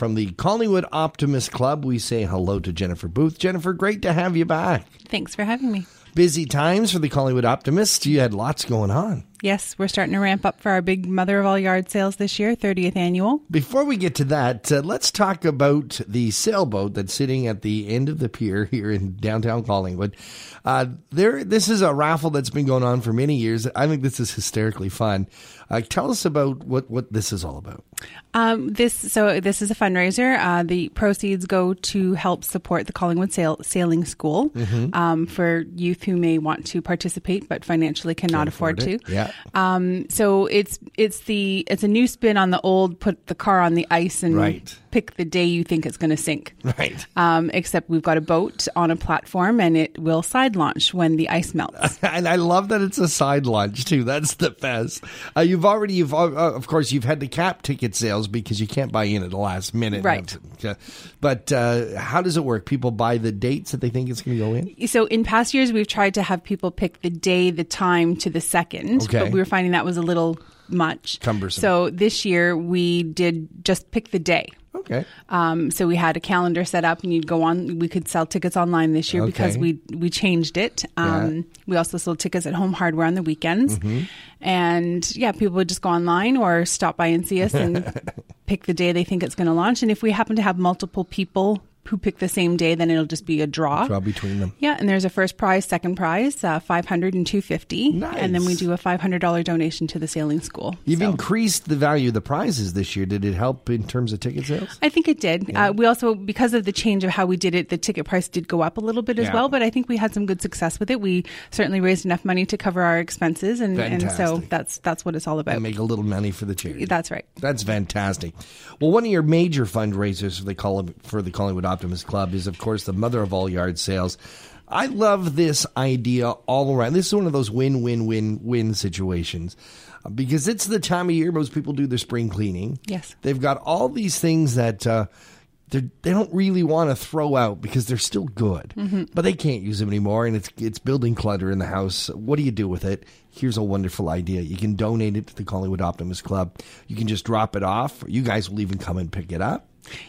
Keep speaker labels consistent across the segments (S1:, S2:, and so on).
S1: From the Collingwood Optimist Club, we say hello to Jennifer Booth. Jennifer, great to have you back.
S2: Thanks for having me.
S1: Busy times for the Collingwood Optimist. You had lots going on.
S2: Yes, we're starting to ramp up for our big Mother of All Yard sales this year, 30th annual.
S1: Before we get to that, uh, let's talk about the sailboat that's sitting at the end of the pier here in downtown Collingwood. Uh, there, this is a raffle that's been going on for many years. I think this is hysterically fun. Uh, tell us about what, what this is all about.
S2: Um, this so this is a fundraiser. Uh, the proceeds go to help support the Collingwood Sail, Sailing School
S1: Mm-hmm.
S2: um, for youth who may want to participate but financially cannot afford,
S1: afford
S2: to.
S1: Yeah.
S2: Um, so it's it's the it's a new spin on the old. Put the car on the ice and
S1: Right.
S2: pick the day you think it's going to sink.
S1: Right.
S2: Um, except we've got a boat on a platform and it will side launch when the ice melts.
S1: and I love that it's a side launch too. That's the best. Uh, you've already, you've uh, of course, you've had the cap ticket sales because you can't buy in at the last minute,
S2: Right.
S1: Uh, But uh, how does it work? People buy the dates that they think it's going to go in.
S2: So in past years, we've tried to have people pick the day, the time to the second,
S1: Okay.
S2: But we were finding that was a little much.
S1: Cumbersome.
S2: So this year we did just pick the day.
S1: Okay.
S2: Um, so we had a calendar set up, and you'd go on. We could sell tickets online this year because we we changed it. Um, We also sold tickets at Home Hardware on the weekends,
S1: Mm-hmm.
S2: and yeah, people would just go online or stop by and see us and pick the day they think it's going to launch. And if we happen to have multiple people who pick the same day, then it'll just be a draw.
S1: Draw between them.
S2: Yeah, and there's a first prize, second prize, uh, 500 and 250.
S1: Nice.
S2: And then we do a $500 donation to the sailing school.
S1: You've
S2: So-
S1: increased the value of the prizes this year. Did it help in terms of ticket sales?
S2: I think it did. Uh, we also, because of the change of how we did it, the ticket price did go up a little bit as
S1: Yeah.
S2: well, but I think we had some good success with it. We certainly raised enough money to cover our expenses, and, and so that's that's what it's all about.
S1: And make a little money for the charity.
S2: That's right.
S1: That's fantastic. Well, one of your major fundraisers for the Coll- for the Collingwood Optimist Club is, of course, the Mother of All Yard sales. I love this idea all around. This is one of those win win win win situations uh, because it's the time of year most people do their spring cleaning.
S2: Yes.
S1: they've got all these things that. Uh, they're- they don't really want to throw out because they're still good, but they can't use them anymore, and it's it's building clutter in the house. What do you do with it? Here's a wonderful idea. You can donate it to the Collingwood Optimist Club. You can just drop it off. You guys will even come and pick it up.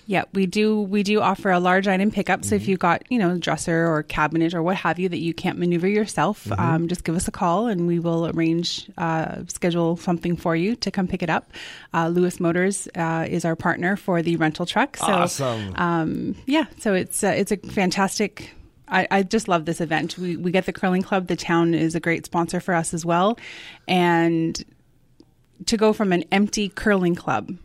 S2: Yeah, we do. We do offer a large item pickup. So
S1: Mm-hmm.
S2: if you've got, you know, dresser or cabinet or what have you that you can't maneuver yourself,
S1: Mm-hmm.
S2: um, just give us a call and we will arrange, uh, schedule something for you to come pick it up. Uh, Lewis Motors uh, is our partner for the rental truck. So,
S1: Awesome.
S2: Um, yeah, so it's uh, it's a fantastic. I, I just love this event. We we get the curling club. The town is a great sponsor for us as well, and to go from an empty curling club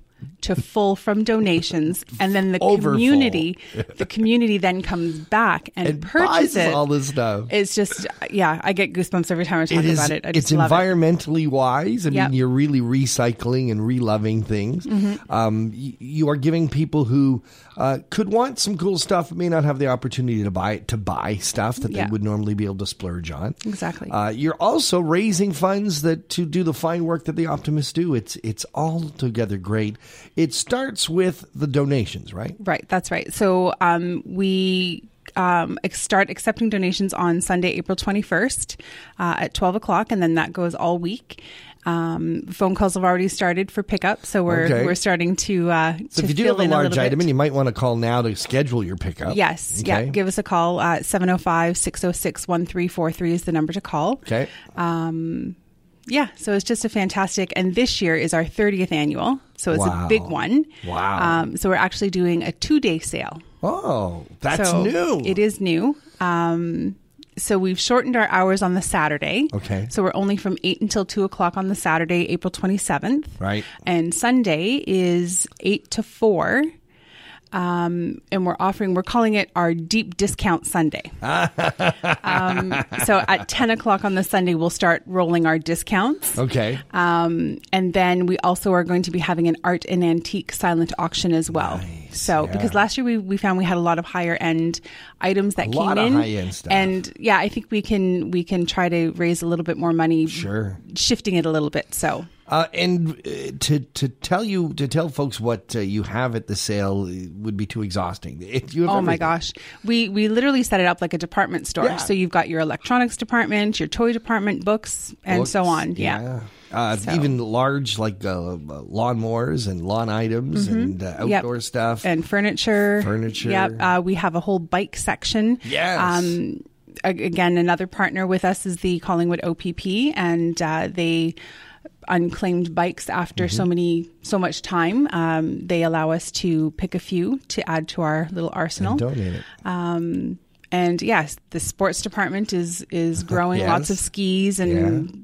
S2: to full from donations and then the community the community then comes back and,
S1: And
S2: purchases it
S1: all this stuff.
S2: it's just yeah i get goosebumps every time i talk
S1: It is.
S2: about it I
S1: it's
S2: love it.
S1: environmentally wise. I
S2: Yep. Mm-hmm.
S1: mean, you're really recycling and reloving things. Um, y- you are giving people who uh, could want some cool stuff, may not have the opportunity to buy to buy stuff that
S2: Yeah.
S1: they would normally be able to splurge on.
S2: Exactly.
S1: Uh, you're also raising funds that to do the fine work that the optimists do. It's it's all together great. It starts with the donations, right?
S2: Right, that's right. So um, we um, start accepting donations on Sunday, April 21st uh, at 12 o'clock, and then that goes all week. Um, phone calls have already started for pickup, so we're
S1: Okay.
S2: we're starting to. Uh,
S1: So
S2: to
S1: if you do have a large
S2: little
S1: item, and you might want to call now to schedule your pickup.
S2: Yes, yeah. Give us a call. Uh, 705 606 1343 is the number to call.
S1: Okay.
S2: Yeah, so it's just a fantastic, and this year is our 30th annual, so it's
S1: Wow.
S2: a big one.
S1: Wow.
S2: Um, so we're actually doing a two day sale.
S1: Oh, that's
S2: so
S1: new.
S2: It is new. Um, so we've shortened our hours on the Saturday.
S1: Okay.
S2: So we're only from 8 until 2 o'clock on the Saturday, April 27th.
S1: Right.
S2: And Sunday is 8 to 4. Um, and we're offering, we're calling it our deep discount Sunday. um, so at 10 o'clock on the Sunday, we'll start rolling our discounts.
S1: Okay.
S2: Um, and then we also are going to be having an art and antique silent auction as well.
S1: Nice,
S2: so
S1: yeah.
S2: because last year we, we found we had a lot of higher end items that
S1: A
S2: came
S1: lot of
S2: in,
S1: high-end stuff.
S2: and yeah, I think we can we can try to raise a little bit more money,
S1: Sure.
S2: shifting it a little bit. So
S1: Uh, and uh, to to tell you to tell folks what uh, you have at the sale would be too exhausting. It, you have
S2: Oh my gosh. We we literally set it up like a department store.
S1: Yeah.
S2: So you've got your electronics department, your toy department, books, and so on. Yeah.
S1: Uh,
S2: So-
S1: Even large like uh, lawnmowers and lawn items and uh,
S2: Mm-hmm. Yep.
S1: outdoor stuff.
S2: And furniture.
S1: Furniture.
S2: Yep. Uh, we have a whole bike section.
S1: Yes.
S2: Um, again, another partner with us is the Collingwood OPP, and uh, they unclaimed bikes after
S1: Mm-hmm.
S2: so many so much time. Um, they allow us to pick a few to add to our little arsenal.
S1: Donate it.
S2: Um, and yes, the sports department is is growing.
S1: Yes.
S2: Lots of skis and yeah.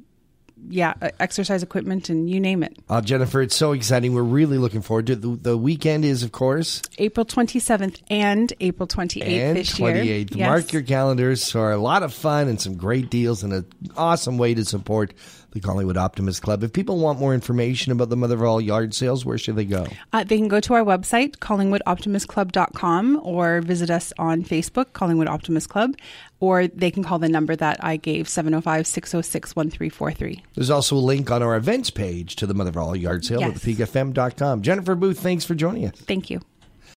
S2: Uh exercise equipment and you name it.
S1: Uh, Jennifer, it's so exciting. We're really looking forward to it. The, the weekend is, of course,
S2: April 27th and April 28th
S1: and
S2: this year.
S1: 28th.
S2: Yes.
S1: Mark your calendars for a lot of fun and some great deals and an awesome way to support the Collingwood Optimist Club. If people want more information about the Mother of All yard sales, where should they go?
S2: Uh, they can go to our website, collingwoodoptimistclub.com, or visit us on Facebook, Collingwood Optimist Club, or they can call the number that I gave, 705 606 1343.
S1: There's also a link on our events page to the Mother of All yard sale
S2: Yes.
S1: at thepgfm.com. Jennifer Booth, thanks for joining us.
S2: Thank you.